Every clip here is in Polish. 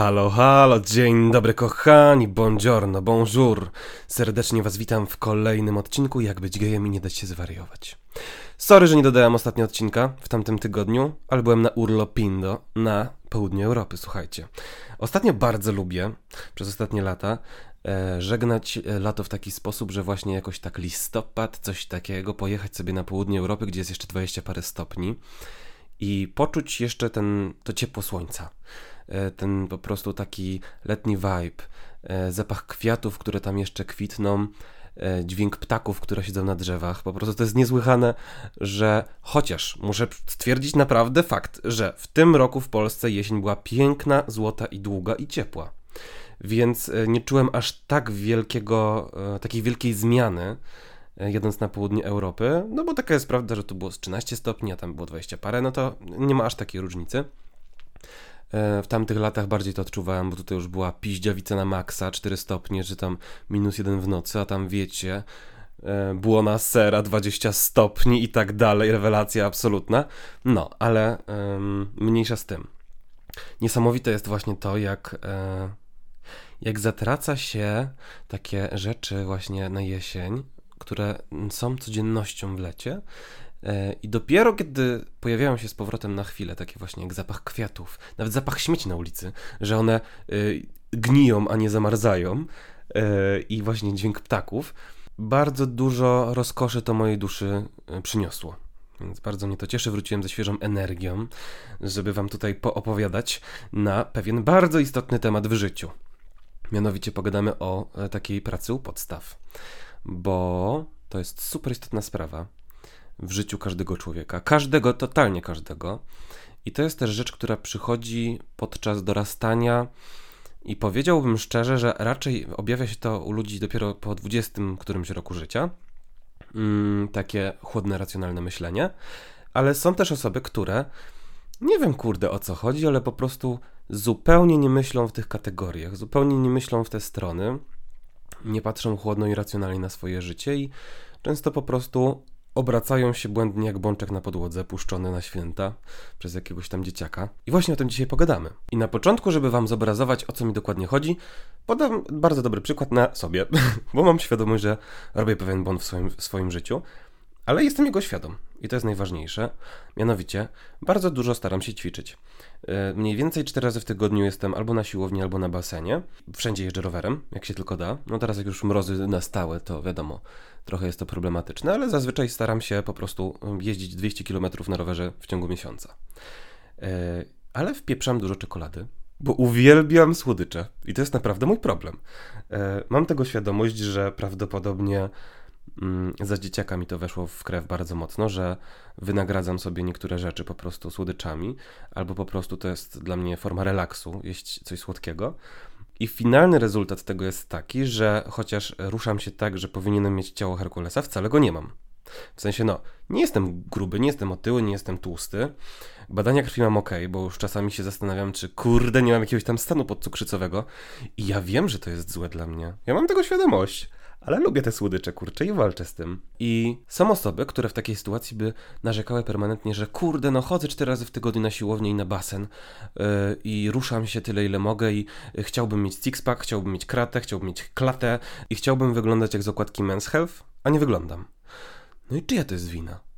Halo, halo, dzień dobry kochani, buongiorno, bonjour. Serdecznie was witam w kolejnym odcinku Jak być gejem i nie dać się zwariować. Sorry, że nie dodałem ostatnio odcinka w tamtym tygodniu, ale byłem na Urlopindo na południu Europy, słuchajcie. Ostatnio bardzo lubię, przez ostatnie lata, e, żegnać e, lato w taki sposób, że właśnie jakoś tak listopad, coś takiego, pojechać sobie na południe Europy, gdzie jest jeszcze 20 parę stopni i poczuć jeszcze ten, to ciepło słońca. E, ten po prostu taki letni vibe, e, zapach kwiatów, które tam jeszcze kwitną, e, dźwięk ptaków, które siedzą na drzewach. Po prostu to jest niesłychane, że chociaż muszę stwierdzić naprawdę fakt, że w tym roku w Polsce jesień była piękna, złota i długa i ciepła. Więc nie czułem aż tak wielkiego, takiej wielkiej zmiany, jedąc na południe Europy, no bo taka jest prawda, że tu było 13 stopni, a tam było 20 parę, no to nie ma aż takiej różnicy. E, w tamtych latach bardziej to odczuwałem, bo tutaj już była piździawica na maksa, 4 stopnie, czy tam minus 1 w nocy, a tam wiecie, e, było na sera 20 stopni i tak dalej, rewelacja absolutna. No, ale mniejsza z tym. Niesamowite jest właśnie to, jak, e, jak zatraca się takie rzeczy właśnie na jesień, które są codziennością w lecie, I dopiero kiedy pojawiają się z powrotem na chwilę, takie właśnie jak zapach kwiatów, nawet zapach śmieci na ulicy, że one y, gniją, a nie zamarzają, y, i właśnie dźwięk ptaków, bardzo dużo rozkoszy to mojej duszy przyniosło. Więc bardzo mnie to cieszy. Wróciłem ze świeżą energią, żeby Wam tutaj poopowiadać na pewien bardzo istotny temat w życiu. Mianowicie pogadamy o takiej pracy u podstaw, bo to jest super istotna sprawa w życiu każdego człowieka. Każdego, totalnie każdego. I to jest też rzecz, która przychodzi podczas dorastania. I powiedziałbym szczerze, że raczej objawia się to u ludzi dopiero po 20 którymś roku życia. Mm, takie chłodne, racjonalne myślenie. Ale są też osoby, które nie wiem kurde o co chodzi, ale po prostu zupełnie nie myślą w tych kategoriach, zupełnie nie myślą w te strony, nie patrzą chłodno i racjonalnie na swoje życie i często po prostu obracają się błędnie jak bączek na podłodze, puszczony na święta przez jakiegoś tam dzieciaka. I właśnie o tym dzisiaj pogadamy. I na początku, żeby wam zobrazować, o co mi dokładnie chodzi, podam bardzo dobry przykład na sobie, bo mam świadomość, że robię pewien błąd w swoim, w swoim życiu, ale jestem jego świadom. I to jest najważniejsze. Mianowicie, bardzo dużo staram się ćwiczyć. E, mniej więcej 4 razy w tygodniu jestem albo na siłowni, albo na basenie. Wszędzie jeżdżę rowerem, jak się tylko da. No teraz jak już mrozy na stałe, to wiadomo, trochę jest to problematyczne, ale zazwyczaj staram się po prostu jeździć 200 km na rowerze w ciągu miesiąca. E, ale wpieprzam dużo czekolady, bo uwielbiam słodycze i to jest naprawdę mój problem. E, mam tego świadomość, że prawdopodobnie za dzieciaka mi to weszło w krew bardzo mocno, że wynagradzam sobie niektóre rzeczy po prostu słodyczami, albo po prostu to jest dla mnie forma relaksu, jeść coś słodkiego. I finalny rezultat tego jest taki, że chociaż ruszam się tak, że powinienem mieć ciało Herkulesa, wcale go nie mam. W sensie, no, nie jestem gruby, nie jestem otyły, nie jestem tłusty. Badania krwi mam ok, bo już czasami się zastanawiam, czy kurde, nie mam jakiegoś tam stanu podcukrzycowego. I ja wiem, że to jest złe dla mnie. Ja mam tego świadomość ale lubię te słodycze, kurczę, i walczę z tym. I są osoby, które w takiej sytuacji by narzekały permanentnie, że kurde, no chodzę cztery razy w tygodniu na siłownię i na basen yy, i ruszam się tyle, ile mogę i chciałbym mieć six-pack, chciałbym mieć kratę, chciałbym mieć klatę i chciałbym wyglądać jak z okładki Men's Health, a nie wyglądam. No i czyja to jest wina?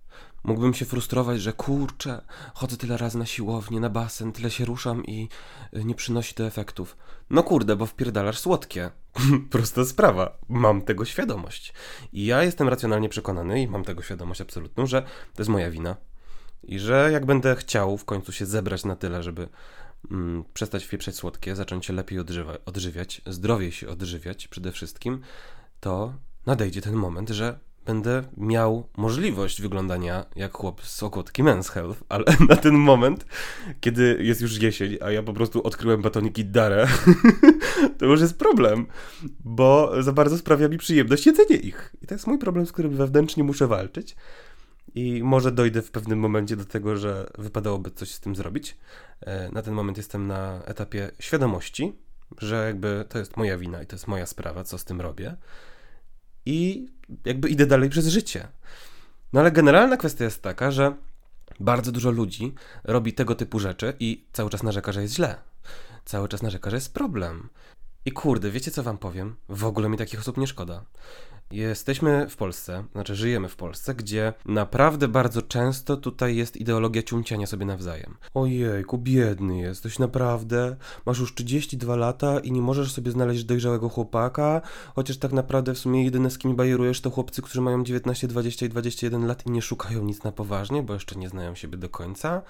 Mógłbym się frustrować, że kurczę, chodzę tyle razy na siłownię, na basen, tyle się ruszam i y, nie przynosi to efektów. No kurde, bo wpierdalasz słodkie. Prosta sprawa. Mam tego świadomość. I ja jestem racjonalnie przekonany i mam tego świadomość absolutną, że to jest moja wina. I że jak będę chciał w końcu się zebrać na tyle, żeby mm, przestać wpieprzać słodkie, zacząć się lepiej odżywa- odżywiać, zdrowiej się odżywiać przede wszystkim, to nadejdzie ten moment, że będę miał możliwość wyglądania jak chłop z okładki Men's Health, ale na ten moment, kiedy jest już jesień, a ja po prostu odkryłem batoniki Dare, to już jest problem, bo za bardzo sprawia mi przyjemność jedzenie ich. I to jest mój problem, z którym wewnętrznie muszę walczyć. I może dojdę w pewnym momencie do tego, że wypadałoby coś z tym zrobić. E, na ten moment jestem na etapie świadomości, że jakby to jest moja wina i to jest moja sprawa, co z tym robię i jakby idę dalej przez życie. No ale generalna kwestia jest taka, że bardzo dużo ludzi robi tego typu rzeczy i cały czas narzeka, że jest źle. cały czas narzeka, że jest problem. I kurde, wiecie co wam powiem? W ogóle mi takich osób nie szkoda. Jesteśmy w Polsce, znaczy żyjemy w Polsce, gdzie naprawdę bardzo często tutaj jest ideologia ciumciania sobie nawzajem. Ojejku, biedny jesteś, naprawdę? Masz już 32 lata i nie możesz sobie znaleźć dojrzałego chłopaka, chociaż tak naprawdę w sumie jedyne z kim bajerujesz to chłopcy, którzy mają 19, 20 i 21 lat i nie szukają nic na poważnie, bo jeszcze nie znają siebie do końca.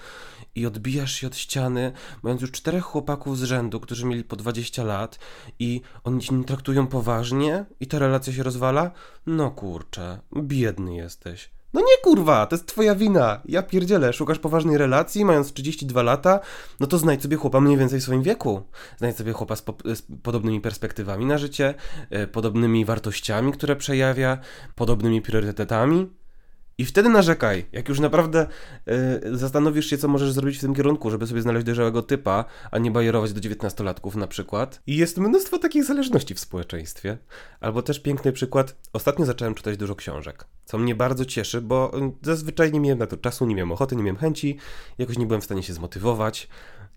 I odbijasz się od ściany, mając już czterech chłopaków z rzędu, którzy mieli po 20 lat i oni cię nie traktują poważnie i ta relacja się rozwala? No kurczę, biedny jesteś. No nie kurwa, to jest twoja wina. Ja pierdzielę, szukasz poważnej relacji, mając 32 lata, no to znajdź sobie chłopa mniej więcej w swoim wieku. Znajdź sobie chłopa z, po z podobnymi perspektywami na życie, e, podobnymi wartościami, które przejawia, podobnymi priorytetami. I wtedy narzekaj, jak już naprawdę yy, zastanowisz się, co możesz zrobić w tym kierunku, żeby sobie znaleźć dojrzałego typa, a nie bajerować do 19-latków na przykład. I jest mnóstwo takich zależności w społeczeństwie. Albo też piękny przykład, ostatnio zacząłem czytać dużo książek, co mnie bardzo cieszy, bo zazwyczaj nie miałem na to czasu, nie miałem ochoty, nie miałem chęci, jakoś nie byłem w stanie się zmotywować.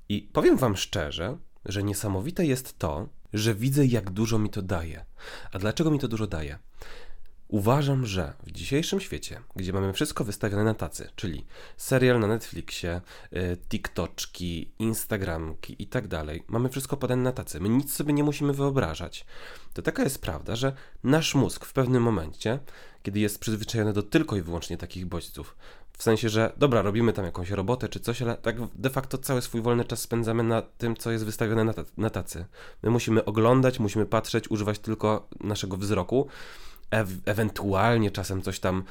I powiem wam szczerze, że niesamowite jest to, że widzę, jak dużo mi to daje. A dlaczego mi to dużo daje? Uważam, że w dzisiejszym świecie, gdzie mamy wszystko wystawione na tacy, czyli serial na Netflixie, y, TikToczki, Instagramki i tak dalej, mamy wszystko podane na tacy, my nic sobie nie musimy wyobrażać. To taka jest prawda, że nasz mózg w pewnym momencie, kiedy jest przyzwyczajony do tylko i wyłącznie takich bodźców, w sensie, że dobra, robimy tam jakąś robotę czy coś, ale tak de facto cały swój wolny czas spędzamy na tym, co jest wystawione na, na tacy. My musimy oglądać, musimy patrzeć, używać tylko naszego wzroku e- ewentualnie czasem coś tam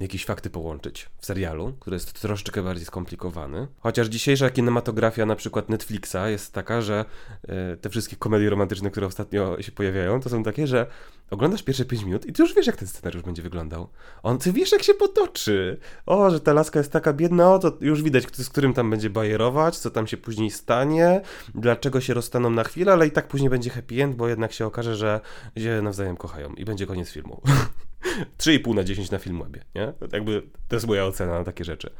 jakieś fakty połączyć w serialu, który jest troszeczkę bardziej skomplikowany. Chociaż dzisiejsza kinematografia na przykład Netflixa jest taka, że y, te wszystkie komedie romantyczne, które ostatnio się pojawiają, to są takie, że oglądasz pierwsze 5 minut i ty już wiesz, jak ten scenariusz będzie wyglądał. On, ty wiesz, jak się potoczy. O, że ta laska jest taka biedna, o, to już widać, z którym tam będzie bajerować, co tam się później stanie, dlaczego się rozstaną na chwilę, ale i tak później będzie happy end, bo jednak się okaże, że się nawzajem kochają i będzie koniec filmu. 3,5 na 10 na Filmwebie, nie? Jakby to jest moja ocena na takie rzeczy.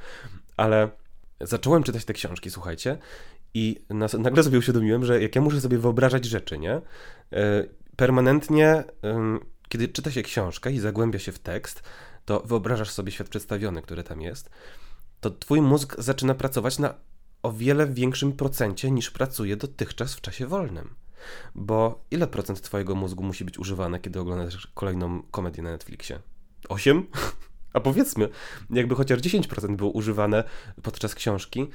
Ale zacząłem czytać te książki, słuchajcie, i nagle sobie uświadomiłem, że jak ja muszę sobie wyobrażać rzeczy, nie? E, permanentnie, kiedy czyta się książkę i zagłębia się w tekst, to wyobrażasz sobie świat przedstawiony, który tam jest, to twój mózg zaczyna pracować na o wiele większym procencie niż pracuje dotychczas w czasie wolnym. Bo ile procent twojego mózgu musi być używane, kiedy oglądasz kolejną komedię na Netflixie? 8? A powiedzmy, jakby chociaż 10% było używane podczas książki,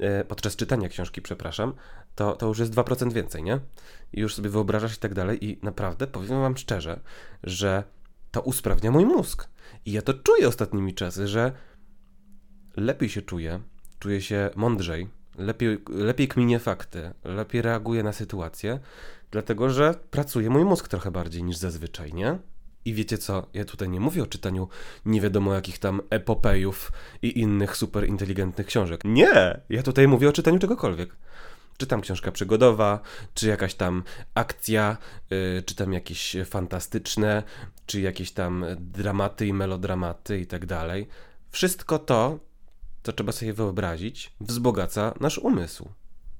e, podczas czytania książki, przepraszam, to, to już jest 2% więcej, nie? I już sobie wyobrażasz i tak dalej i naprawdę powiem wam szczerze, że to usprawnia mój mózg. I ja to czuję ostatnimi czasy, że lepiej się czuję, czuję się mądrzej, lepiej, lepiej kminie fakty, lepiej reaguje na sytuację, dlatego że pracuje mój mózg trochę bardziej niż zazwyczaj, nie? I wiecie co, ja tutaj nie mówię o czytaniu nie wiadomo jakich tam epopejów i innych super inteligentnych książek. Nie! Ja tutaj mówię o czytaniu czegokolwiek. Czytam książka przygodowa, czy jakaś tam akcja, yy, czy tam jakieś fantastyczne, czy jakieś tam dramaty i melodramaty i tak dalej. Wszystko to to trzeba sobie wyobrazić, wzbogaca nasz umysł.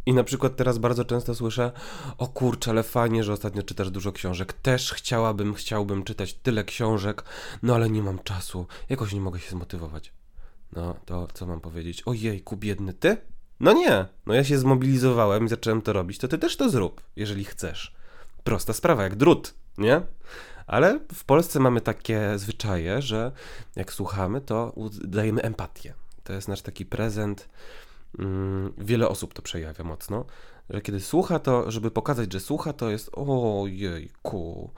I na przykład teraz bardzo często słyszę: O kurczę, ale fajnie, że ostatnio czytasz dużo książek. Też chciałabym, chciałbym czytać tyle książek, no ale nie mam czasu. Jakoś nie mogę się zmotywować. No to co mam powiedzieć? Ojejku, biedny ty? No nie, no ja się zmobilizowałem i zacząłem to robić, to ty też to zrób, jeżeli chcesz. Prosta sprawa, jak drut, nie? Ale w Polsce mamy takie zwyczaje, że jak słuchamy, to dajemy empatię. To jest nasz taki prezent. Mm, wiele osób to przejawia mocno, że kiedy słucha, to żeby pokazać, że słucha, to jest ojejku,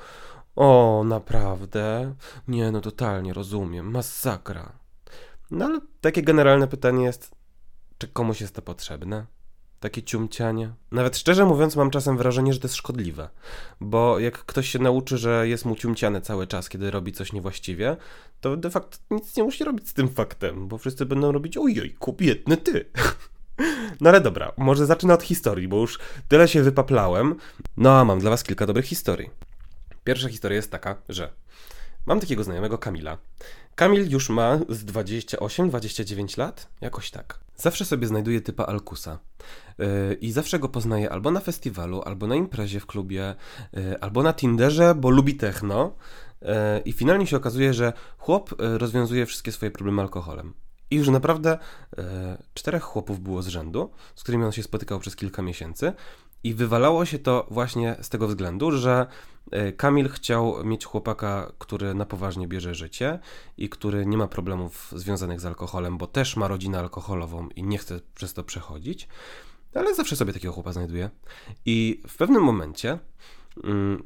o naprawdę, nie no totalnie rozumiem, masakra. No ale takie generalne pytanie jest, czy komuś jest to potrzebne? Takie ciumcianie. Nawet szczerze mówiąc, mam czasem wrażenie, że to jest szkodliwe, bo jak ktoś się nauczy, że jest mu ciumciane cały czas, kiedy robi coś niewłaściwie, to de facto nic nie musi robić z tym faktem, bo wszyscy będą robić ojoj, biedny ty. No ale dobra, może zacznę od historii, bo już tyle się wypaplałem. No a mam dla was kilka dobrych historii. Pierwsza historia jest taka, że Mam takiego znajomego Kamila. Kamil już ma z 28-29 lat, jakoś tak. Zawsze sobie znajduje typa Alkusa. Yy, I zawsze go poznaje albo na festiwalu, albo na imprezie w klubie, yy, albo na Tinderze, bo lubi techno. Yy, I finalnie się okazuje, że chłop yy, rozwiązuje wszystkie swoje problemy alkoholem. I już naprawdę e, czterech chłopów było z rzędu, z którymi on się spotykał przez kilka miesięcy. I wywalało się to właśnie z tego względu, że e, Kamil chciał mieć chłopaka, który na poważnie bierze życie i który nie ma problemów związanych z alkoholem, bo też ma rodzinę alkoholową i nie chce przez to przechodzić, ale zawsze sobie takiego chłopa znajduje. I w pewnym momencie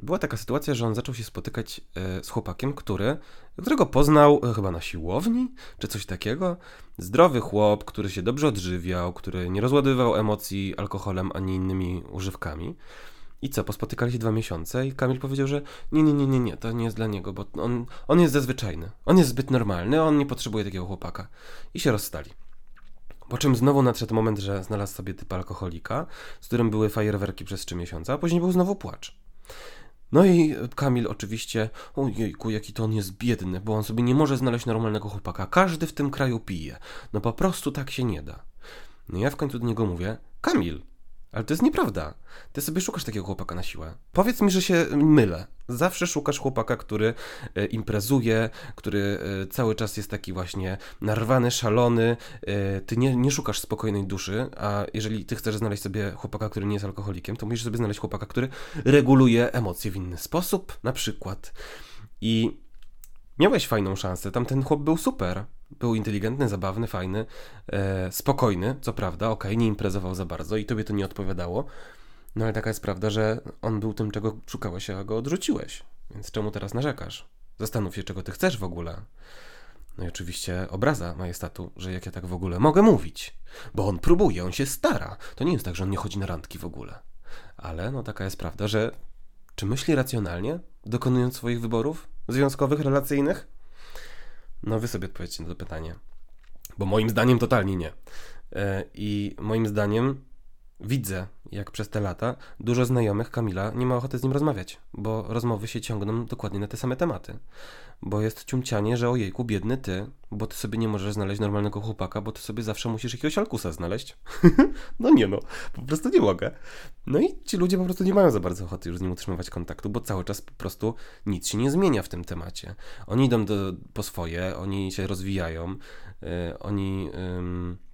była taka sytuacja, że on zaczął się spotykać e, z chłopakiem, który, którego poznał e, chyba na siłowni, czy coś takiego. Zdrowy chłop, który się dobrze odżywiał, który nie rozładowywał emocji alkoholem ani innymi używkami. I co, pospotykali się dwa miesiące i Kamil powiedział, że nie, nie, nie, nie, nie, to nie jest dla niego, bo on, on jest zazwyczajny. On jest zbyt normalny, on nie potrzebuje takiego chłopaka. I się rozstali. Po czym znowu nadszedł moment, że znalazł sobie typ alkoholika, z którym były fajerwerki przez trzy miesiące, a później był znowu płacz. No i Kamil oczywiście, ojejku, jaki to on jest biedny, bo on sobie nie może znaleźć normalnego chłopaka. Każdy w tym kraju pije. No po prostu tak się nie da. No ja w końcu do niego mówię, Kamil, ale to jest nieprawda. Ty sobie szukasz takiego chłopaka na siłę. Powiedz mi, że się mylę. Zawsze szukasz chłopaka, który e, imprezuje, który e, cały czas jest taki właśnie narwany, szalony. E, ty nie, nie szukasz spokojnej duszy, a jeżeli ty chcesz znaleźć sobie chłopaka, który nie jest alkoholikiem, to musisz sobie znaleźć chłopaka, który reguluje emocje w inny sposób, na przykład. I miałeś fajną szansę. Tamten chłop był super. Był inteligentny, zabawny, fajny, e, spokojny, co prawda, okej, nie imprezował za bardzo i tobie to nie odpowiadało. No ale taka jest prawda, że on był tym, czego szukałeś, a go odrzuciłeś. Więc czemu teraz narzekasz? Zastanów się, czego ty chcesz w ogóle. No i oczywiście obraza majestatu, że jak ja tak w ogóle mogę mówić. Bo on próbuje, on się stara. To nie jest tak, że on nie chodzi na randki w ogóle. Ale no taka jest prawda, że czy myśli racjonalnie, dokonując swoich wyborów związkowych, relacyjnych? No wy sobie odpowiedzcie na to pytanie. Bo moim zdaniem totalnie nie. E, I moim zdaniem widzę, jak przez te lata dużo znajomych Kamila nie ma ochoty z nim rozmawiać, bo rozmowy się ciągną dokładnie na te same tematy. Bo jest ciumcianie, że ojejku, biedny ty, bo ty sobie nie możesz znaleźć normalnego chłopaka, bo ty sobie zawsze musisz jakiegoś alkusa znaleźć. no nie no, po prostu nie mogę. No i ci ludzie po prostu nie mają za bardzo ochoty już z nim utrzymywać kontaktu, bo cały czas po prostu nic się nie zmienia w tym temacie. Oni idą do, po swoje, oni się rozwijają, yy, oni... Yy,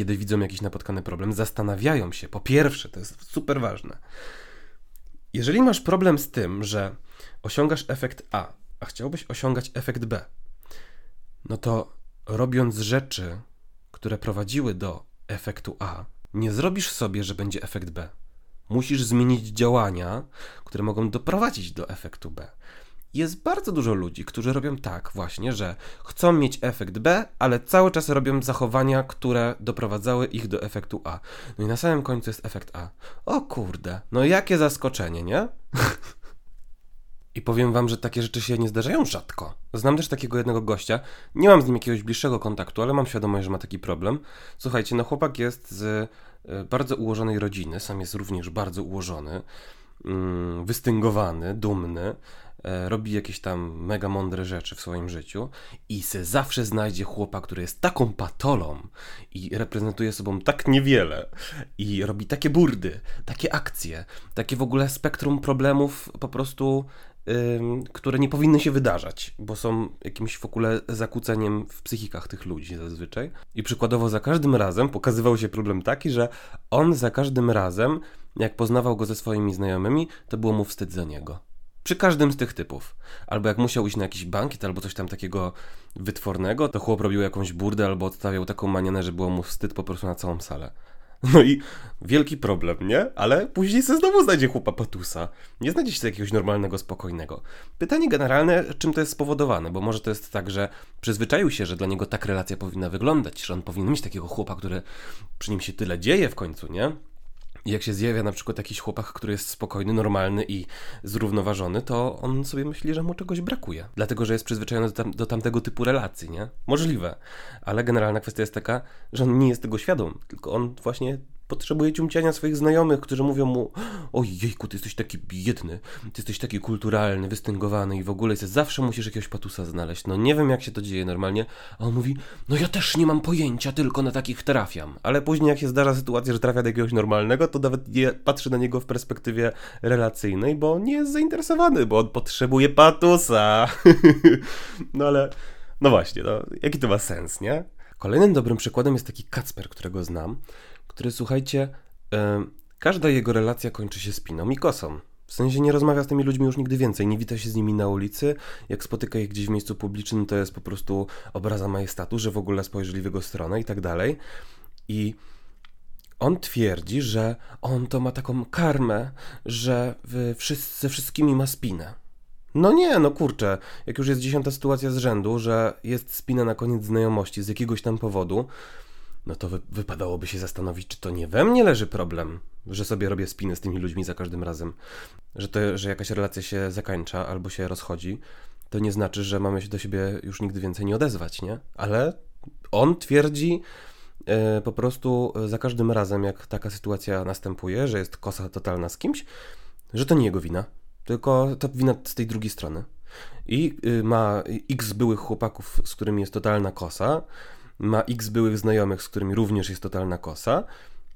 kiedy widzą jakiś napotkany problem, zastanawiają się. Po pierwsze, to jest super ważne. Jeżeli masz problem z tym, że osiągasz efekt A, a chciałbyś osiągać efekt B, no to robiąc rzeczy, które prowadziły do efektu A, nie zrobisz sobie, że będzie efekt B. Musisz zmienić działania, które mogą doprowadzić do efektu B. Jest bardzo dużo ludzi, którzy robią tak właśnie, że chcą mieć efekt B, ale cały czas robią zachowania, które doprowadzały ich do efektu A. No i na samym końcu jest efekt A. O kurde, no jakie zaskoczenie, nie? I powiem wam, że takie rzeczy się nie zdarzają rzadko. Znam też takiego jednego gościa, nie mam z nim jakiegoś bliższego kontaktu, ale mam świadomość, że ma taki problem. Słuchajcie, no chłopak jest z e, bardzo ułożonej rodziny, sam jest również bardzo ułożony, wystyngowany, dumny, e, robi jakieś tam mega mądre rzeczy w swoim życiu i se zawsze znajdzie chłopa, który jest taką patolą i reprezentuje sobą tak niewiele i robi takie burdy, takie akcje, takie w ogóle spektrum problemów po prostu które nie powinny się wydarzać, bo są jakimś w ogóle zakłóceniem w psychikach tych ludzi zazwyczaj. I przykładowo za każdym razem pokazywał się problem taki, że on za każdym razem, jak poznawał go ze swoimi znajomymi, to było mu wstyd za niego. Przy każdym z tych typów. Albo jak musiał iść na jakiś bankiet albo coś tam takiego wytwornego, to chłop robił jakąś burdę albo odstawiał taką manianę, że było mu wstyd po prostu na całą salę. No i wielki problem, nie? Ale później sobie znowu znajdzie chłopa patusa. Nie znajdzie się jakiegoś normalnego, spokojnego. Pytanie generalne, czym to jest spowodowane, bo może to jest tak, że przyzwyczaił się, że dla niego tak relacja powinna wyglądać, że on powinien mieć takiego chłopa, który przy nim się tyle dzieje w końcu, nie? Jak się zjawia na przykład jakiś chłopak, który jest spokojny, normalny i zrównoważony, to on sobie myśli, że mu czegoś brakuje. Dlatego, że jest przyzwyczajony do, tam, do tamtego typu relacji, nie? Możliwe. Ale generalna kwestia jest taka, że on nie jest tego świadom, tylko on właśnie Potrzebuje ciumciania swoich znajomych, którzy mówią mu ojejku, ty jesteś taki biedny, ty jesteś taki kulturalny, wystyngowany i w ogóle jesteś, zawsze musisz jakiegoś patusa znaleźć. No nie wiem, jak się to dzieje normalnie. A on mówi, no ja też nie mam pojęcia, tylko na takich trafiam. Ale później jak się zdarza sytuacja, że trafia do jakiegoś normalnego, to nawet nie patrzy na niego w perspektywie relacyjnej, bo nie jest zainteresowany, bo on potrzebuje patusa. no ale, no właśnie, no, jaki to ma sens, nie? Kolejnym dobrym przykładem jest taki Kacper, którego znam, który, słuchajcie, yy, każda jego relacja kończy się spiną i kosą. W sensie nie rozmawia z tymi ludźmi już nigdy więcej, nie wita się z nimi na ulicy. Jak spotyka ich gdzieś w miejscu publicznym, to jest po prostu obraza majestatu, że w ogóle spojrzeli w jego stronę i tak dalej. I on twierdzi, że on to ma taką karmę, że ze wszystkimi ma spinę. No nie, no kurczę, jak już jest dziesiąta sytuacja z rzędu, że jest spina na koniec znajomości z jakiegoś tam powodu, no to wy wypadałoby się zastanowić, czy to nie we mnie leży problem, że sobie robię spiny z tymi ludźmi za każdym razem. Że, to, że jakaś relacja się zakończa albo się rozchodzi, to nie znaczy, że mamy się do siebie już nigdy więcej nie odezwać, nie? Ale on twierdzi e, po prostu za każdym razem, jak taka sytuacja następuje, że jest kosa totalna z kimś, że to nie jego wina, tylko to wina z tej drugiej strony. I y, ma x byłych chłopaków, z którymi jest totalna kosa, ma x byłych znajomych, z którymi również jest totalna kosa.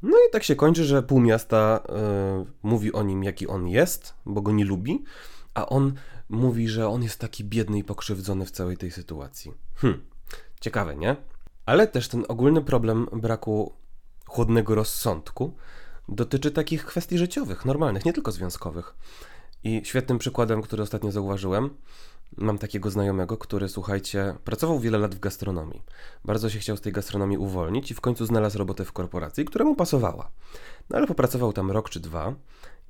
No i tak się kończy, że pół miasta y, mówi o nim, jaki on jest, bo go nie lubi, a on mówi, że on jest taki biedny i pokrzywdzony w całej tej sytuacji. Hm, ciekawe, nie? Ale też ten ogólny problem braku chłodnego rozsądku dotyczy takich kwestii życiowych, normalnych, nie tylko związkowych. I świetnym przykładem, który ostatnio zauważyłem, mam takiego znajomego, który, słuchajcie, pracował wiele lat w gastronomii. Bardzo się chciał z tej gastronomii uwolnić i w końcu znalazł robotę w korporacji, która mu pasowała. No ale popracował tam rok czy dwa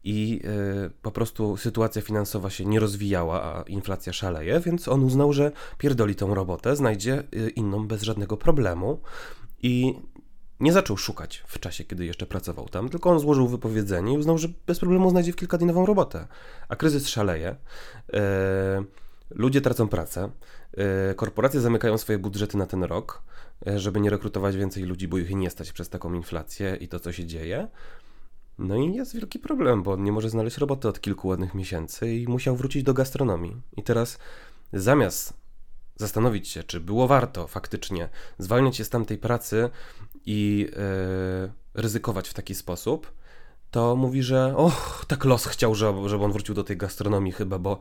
i yy, po prostu sytuacja finansowa się nie rozwijała, a inflacja szaleje, więc on uznał, że pierdoli tą robotę, znajdzie yy, inną bez żadnego problemu. I nie zaczął szukać w czasie, kiedy jeszcze pracował tam, tylko on złożył wypowiedzenie i uznał, że bez problemu znajdzie w kilka dni nową robotę. A kryzys szaleje, e, ludzie tracą pracę, e, korporacje zamykają swoje budżety na ten rok, e, żeby nie rekrutować więcej ludzi, bo ich nie stać przez taką inflację i to, co się dzieje. No i jest wielki problem, bo on nie może znaleźć roboty od kilku ładnych miesięcy i musiał wrócić do gastronomii. I teraz zamiast zastanowić się, czy było warto faktycznie zwalniać się z tamtej pracy i yy, ryzykować w taki sposób, to mówi, że och, tak los chciał, żeby on wrócił do tej gastronomii chyba, bo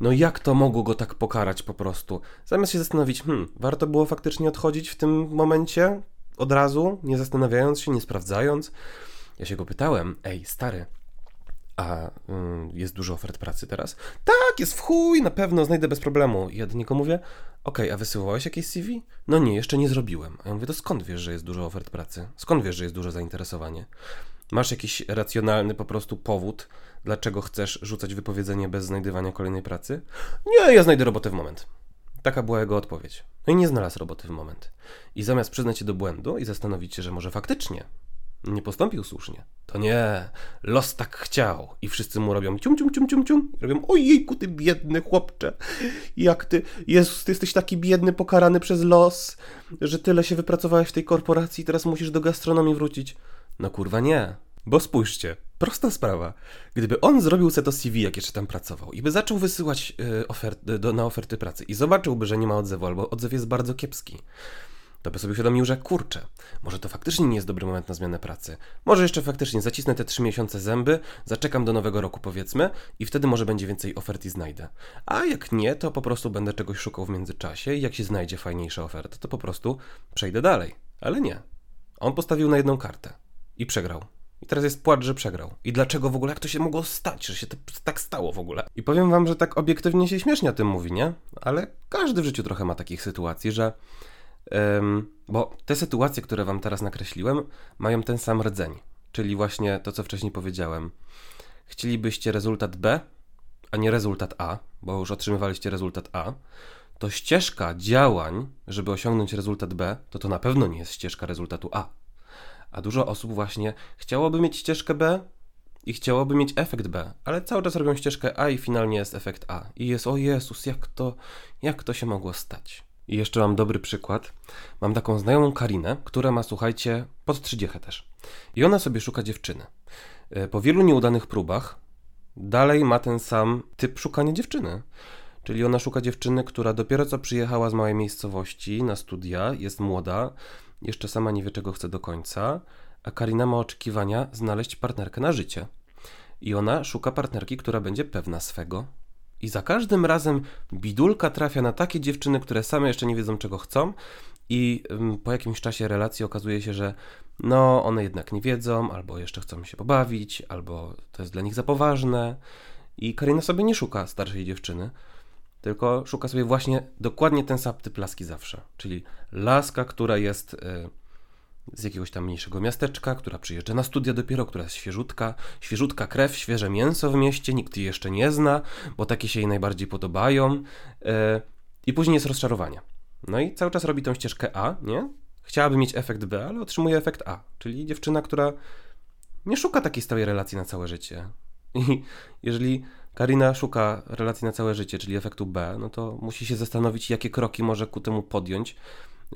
no jak to mogło go tak pokarać po prostu? Zamiast się zastanowić, hmm, warto było faktycznie odchodzić w tym momencie od razu, nie zastanawiając się, nie sprawdzając. Ja się go pytałem, ej, stary, a mm, jest dużo ofert pracy teraz? Tak, jest w chuj, na pewno znajdę bez problemu. I ja do niego mówię, okej, okay, a wysyłałeś jakieś CV? No nie, jeszcze nie zrobiłem. A ja mówię, to skąd wiesz, że jest dużo ofert pracy? Skąd wiesz, że jest duże zainteresowanie? Masz jakiś racjonalny po prostu powód, dlaczego chcesz rzucać wypowiedzenie bez znajdywania kolejnej pracy? Nie, ja znajdę robotę w moment. Taka była jego odpowiedź. No i nie znalazł roboty w moment. I zamiast przyznać się do błędu i zastanowić się, że może faktycznie nie postąpił słusznie. To nie, los tak chciał. I wszyscy mu robią cium, cium, cium, cium, cium. I robią, ojejku, ty biedny chłopcze. Jak ty, Jezus, ty jesteś taki biedny, pokarany przez los, że tyle się wypracowałeś w tej korporacji i teraz musisz do gastronomii wrócić. No kurwa nie. Bo spójrzcie, prosta sprawa. Gdyby on zrobił se to CV, jak jeszcze tam pracował, i by zaczął wysyłać y, oferty, do, na oferty pracy i zobaczyłby, że nie ma odzewu, albo odzew jest bardzo kiepski, to by sobie uświadomił, że kurczę, może to faktycznie nie jest dobry moment na zmianę pracy. Może jeszcze faktycznie zacisnę te trzy miesiące zęby, zaczekam do nowego roku powiedzmy i wtedy może będzie więcej ofert i znajdę. A jak nie, to po prostu będę czegoś szukał w międzyczasie i jak się znajdzie fajniejsza oferta, to po prostu przejdę dalej. Ale nie. On postawił na jedną kartę i przegrał. I teraz jest płacz, że przegrał. I dlaczego w ogóle, jak to się mogło stać, że się to tak stało w ogóle? I powiem wam, że tak obiektywnie się śmiesznie o tym mówi, nie? Ale każdy w życiu trochę ma takich sytuacji, że bo te sytuacje, które Wam teraz nakreśliłem, mają ten sam rdzeń, czyli właśnie to, co wcześniej powiedziałem. Chcielibyście rezultat B, a nie rezultat A, bo już otrzymywaliście rezultat A, to ścieżka działań, żeby osiągnąć rezultat B, to to na pewno nie jest ścieżka rezultatu A. A dużo osób właśnie chciałoby mieć ścieżkę B i chciałoby mieć efekt B, ale cały czas robią ścieżkę A i finalnie jest efekt A. I jest, o Jezus, jak to, jak to się mogło stać? I jeszcze mam dobry przykład. Mam taką znajomą Karinę, która ma, słuchajcie, pod 30 też. I ona sobie szuka dziewczyny. E, po wielu nieudanych próbach dalej ma ten sam typ szukania dziewczyny. Czyli ona szuka dziewczyny, która dopiero co przyjechała z małej miejscowości na studia, jest młoda, jeszcze sama nie wie czego chce do końca, a Karina ma oczekiwania znaleźć partnerkę na życie. I ona szuka partnerki, która będzie pewna swego. I za każdym razem bidulka trafia na takie dziewczyny, które same jeszcze nie wiedzą czego chcą i po jakimś czasie relacji okazuje się, że no one jednak nie wiedzą, albo jeszcze chcą się pobawić, albo to jest dla nich za poważne. I Karina sobie nie szuka starszej dziewczyny, tylko szuka sobie właśnie dokładnie ten sam typ laski zawsze. Czyli laska, która jest y, z jakiegoś tam mniejszego miasteczka, która przyjeżdża na studia dopiero, która jest świeżutka, świeżutka krew, świeże mięso w mieście, nikt jej jeszcze nie zna, bo takie się jej najbardziej podobają. Y, I później jest rozczarowanie. No i cały czas robi tą ścieżkę A, nie? Chciałaby mieć efekt B, ale otrzymuje efekt A, czyli dziewczyna, która nie szuka takiej stałej relacji na całe życie. I jeżeli Karina szuka relacji na całe życie, czyli efektu B, no to musi się zastanowić, jakie kroki może ku temu podjąć,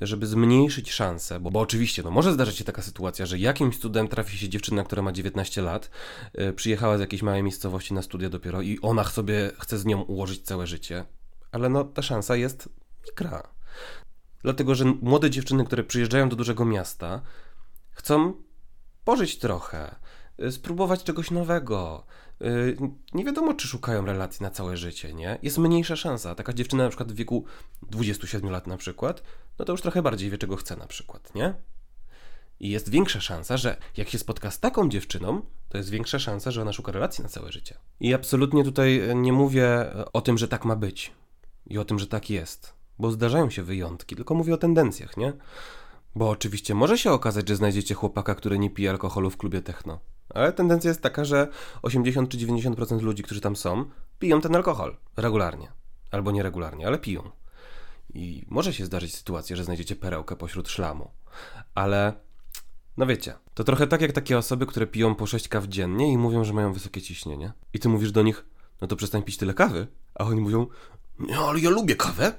żeby zmniejszyć szanse, bo, bo oczywiście, no może zdarzyć się taka sytuacja, że jakimś cudem trafi się dziewczyna, która ma 19 lat, yy, przyjechała z jakiejś małej miejscowości na studia dopiero i ona sobie chce z nią ułożyć całe życie, ale no ta szansa jest mikra. Dlatego, że młode dziewczyny, które przyjeżdżają do dużego miasta, chcą pożyć trochę, y, spróbować czegoś nowego, nie wiadomo, czy szukają relacji na całe życie, nie? Jest mniejsza szansa. Taka dziewczyna na przykład w wieku 27 lat na przykład, no to już trochę bardziej wie, czego chce na przykład, nie? I jest większa szansa, że jak się spotka z taką dziewczyną, to jest większa szansa, że ona szuka relacji na całe życie. I absolutnie tutaj nie mówię o tym, że tak ma być i o tym, że tak jest, bo zdarzają się wyjątki, tylko mówię o tendencjach, nie? Bo oczywiście może się okazać, że znajdziecie chłopaka, który nie pije alkoholu w klubie techno. Ale tendencja jest taka, że 80 czy 90% ludzi, którzy tam są, piją ten alkohol regularnie. Albo nieregularnie, ale piją. I może się zdarzyć sytuacja, że znajdziecie perełkę pośród szlamu. Ale no wiecie, to trochę tak jak takie osoby, które piją po 6 kaw dziennie i mówią, że mają wysokie ciśnienie. I ty mówisz do nich, no to przestań pić tyle kawy. A oni mówią, no ale ja lubię kawę.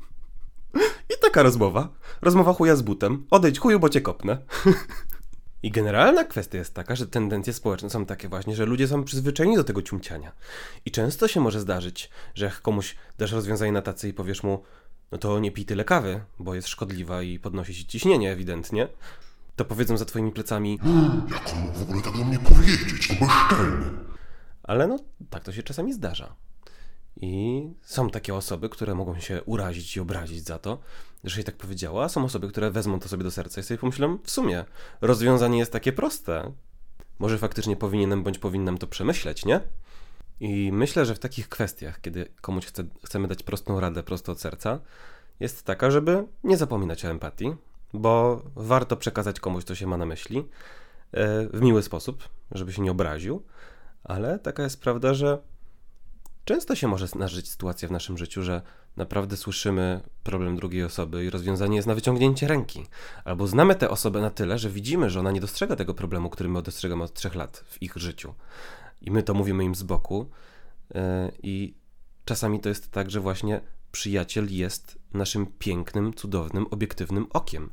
I taka rozmowa. Rozmowa chuja z butem. Odejdź chuju, bo cię kopnę. I generalna kwestia jest taka, że tendencje społeczne są takie właśnie, że ludzie są przyzwyczajeni do tego ciumciania. I często się może zdarzyć, że jak komuś dasz rozwiązanie na tacy i powiesz mu, no to nie pij tyle kawy, bo jest szkodliwa i podnosi ci ciśnienie ewidentnie, to powiedzą za twoimi plecami Jak on mógł w ogóle tak do mnie powiedzieć? To bezczelny. Ale no, tak to się czasami zdarza. I są takie osoby, które mogą się urazić i obrazić za to, że się tak powiedziała, są osoby, które wezmą to sobie do serca i sobie pomyślą, w sumie rozwiązanie jest takie proste. Może faktycznie powinienem bądź powinnam to przemyśleć, nie? I myślę, że w takich kwestiach, kiedy komuś chce, chcemy dać prostą radę prosto od serca, jest taka, żeby nie zapominać o empatii, bo warto przekazać komuś, co się ma na myśli, e, w miły sposób, żeby się nie obraził, ale taka jest prawda, że Często się może zdarzyć sytuacja w naszym życiu, że naprawdę słyszymy problem drugiej osoby i rozwiązanie jest na wyciągnięcie ręki. Albo znamy tę osobę na tyle, że widzimy, że ona nie dostrzega tego problemu, który my dostrzegamy od trzech lat w ich życiu. I my to mówimy im z boku. E, I czasami to jest tak, że właśnie przyjaciel jest naszym pięknym, cudownym, obiektywnym okiem.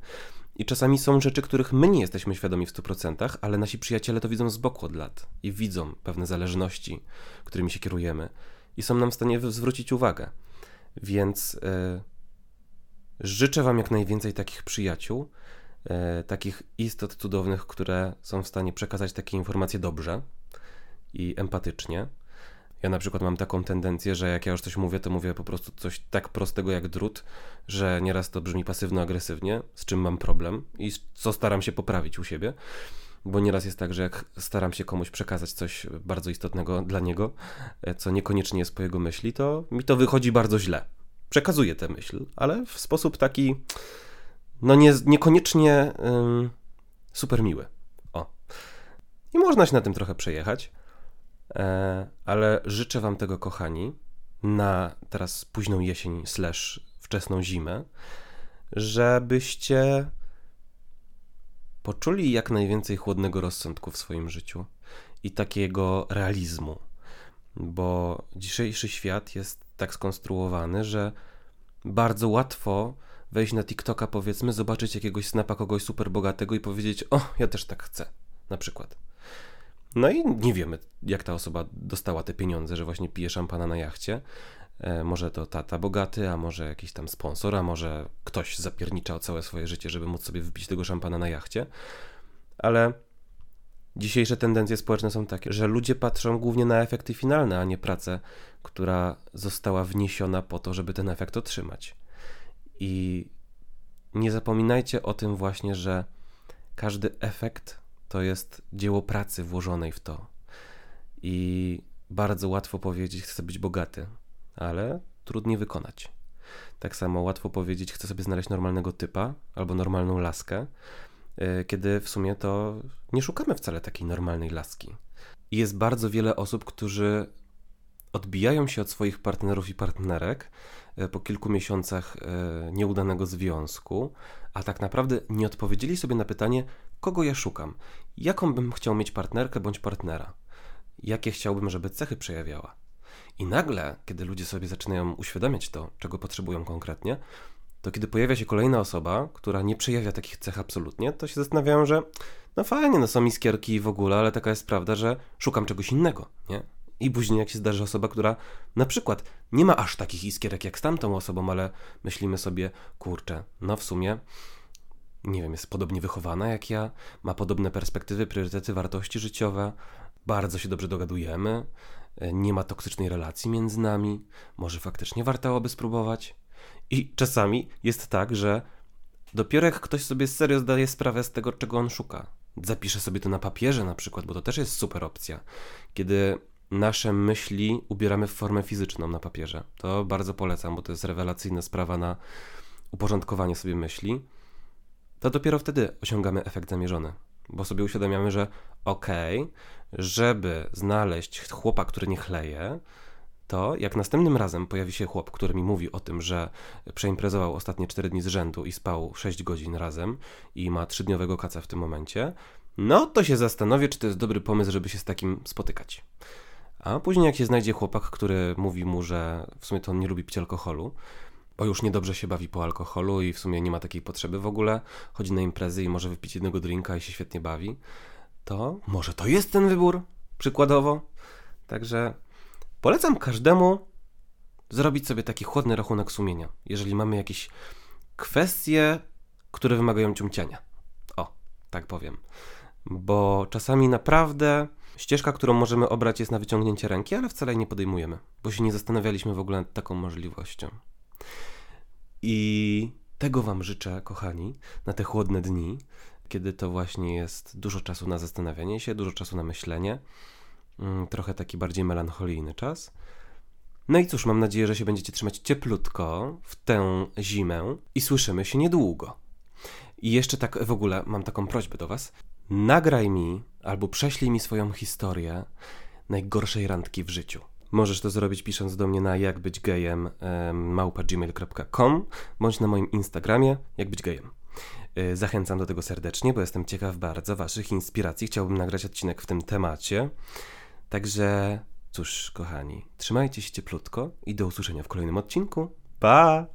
I czasami są rzeczy, których my nie jesteśmy świadomi w 100%, ale nasi przyjaciele to widzą z boku od lat i widzą pewne zależności, którymi się kierujemy i są nam w stanie zwrócić uwagę. Więc e, życzę Wam jak najwięcej takich przyjaciół, e, takich istot cudownych, które są w stanie przekazać takie informacje dobrze i empatycznie. Ja na przykład mam taką tendencję, że jak ja już coś mówię, to mówię po prostu coś tak prostego jak drut, że nieraz to brzmi pasywno-agresywnie, z czym mam problem i co staram się poprawić u siebie bo nieraz jest tak, że jak staram się komuś przekazać coś bardzo istotnego dla niego, e, co niekoniecznie jest po jego myśli, to mi to wychodzi bardzo źle. Przekazuję tę myśl, ale w sposób taki, no nie, niekoniecznie super miły. O. I można się na tym trochę przejechać, e, ale życzę Wam tego, kochani, na teraz późną jesień slash wczesną zimę, żebyście poczuli jak najwięcej chłodnego rozsądku w swoim życiu i takiego realizmu, bo dzisiejszy świat jest tak skonstruowany, że bardzo łatwo wejść na TikToka, powiedzmy, zobaczyć jakiegoś snapa kogoś super bogatego i powiedzieć: O, ja też tak chcę. Na przykład. No i nie wiemy, jak ta osoba dostała te pieniądze, że właśnie pije szampana na jachcie. E, może to tata bogaty, a może jakiś tam sponsor, a może ktoś zapierniczał całe swoje życie, żeby móc sobie wypić tego szampana na jachcie. Ale dzisiejsze tendencje społeczne są takie, że ludzie patrzą głównie na efekty finalne, a nie pracę, która została wniesiona po to, żeby ten efekt otrzymać. I nie zapominajcie o tym właśnie, że każdy efekt to jest dzieło pracy włożonej w to. I bardzo łatwo powiedzieć, chcę być bogaty, ale trudniej wykonać. Tak samo łatwo powiedzieć, chcę sobie znaleźć normalnego typa albo normalną laskę, e, kiedy w sumie to nie szukamy wcale takiej normalnej laski. I jest bardzo wiele osób, którzy odbijają się od swoich partnerów i partnerek e, po kilku miesiącach e, nieudanego związku, a tak naprawdę nie odpowiedzieli sobie na pytanie, kogo ja szukam, jaką bym chciał mieć partnerkę bądź partnera, jakie chciałbym, żeby cechy przejawiała. I nagle, kiedy ludzie sobie zaczynają uświadamiać to, czego potrzebują konkretnie, to kiedy pojawia się kolejna osoba, która nie przejawia takich cech absolutnie, to się zastanawiają, że no fajnie, no są iskierki w ogóle, ale taka jest prawda, że szukam czegoś innego, nie? I później jak się zdarzy osoba, która na przykład nie ma aż takich iskierek jak z tamtą osobą, ale myślimy sobie, kurczę, no w sumie nie wiem, jest podobnie wychowana jak ja, ma podobne perspektywy, priorytety, wartości życiowe, bardzo się dobrze dogadujemy, nie ma toksycznej relacji między nami, może faktycznie warto by spróbować. I czasami jest tak, że dopiero jak ktoś sobie serio zdaje sprawę z tego, czego on szuka, zapisze sobie to na papierze na przykład, bo to też jest super opcja, kiedy nasze myśli ubieramy w formę fizyczną na papierze. To bardzo polecam, bo to jest rewelacyjna sprawa na uporządkowanie sobie myśli. To dopiero wtedy osiągamy efekt zamierzony, bo sobie uświadamiamy, że okej, okay, żeby znaleźć chłopa, który nie chleje, to jak następnym razem pojawi się chłop, który mi mówi o tym, że przeimprezował ostatnie 4 dni z rzędu i spał 6 godzin razem i ma trzydniowego kaca w tym momencie, no to się zastanowię, czy to jest dobry pomysł, żeby się z takim spotykać. A później jak się znajdzie chłopak, który mówi mu, że w sumie to on nie lubi pić alkoholu, bo już niedobrze się bawi po alkoholu i w sumie nie ma takiej potrzeby w ogóle, chodzi na imprezy i może wypić jednego drinka i się świetnie bawi, to może to jest ten wybór, przykładowo. Także polecam każdemu zrobić sobie taki chłodny rachunek sumienia, jeżeli mamy jakieś kwestie, które wymagają ciumciania. O, tak powiem. Bo czasami naprawdę ścieżka, którą możemy obrać jest na wyciągnięcie ręki, ale wcale nie podejmujemy, bo się nie zastanawialiśmy w ogóle nad taką możliwością. I tego Wam życzę, kochani, na te chłodne dni, kiedy to właśnie jest dużo czasu na zastanawianie się, dużo czasu na myślenie, mm, trochę taki bardziej melancholijny czas. No i cóż, mam nadzieję, że się będziecie trzymać cieplutko w tę zimę i słyszymy się niedługo. I jeszcze tak w ogóle mam taką prośbę do Was. Nagraj mi albo prześlij mi swoją historię najgorszej randki w życiu. Możesz to zrobić pisząc do mnie na jakbyćgejem małpa.gmail.com bądź na moim Instagramie jakbyćgejem. Y, zachęcam do tego serdecznie, bo jestem ciekaw bardzo Waszych inspiracji. Chciałbym nagrać odcinek w tym temacie. Także cóż, kochani, trzymajcie się cieplutko i do usłyszenia w kolejnym odcinku. Pa!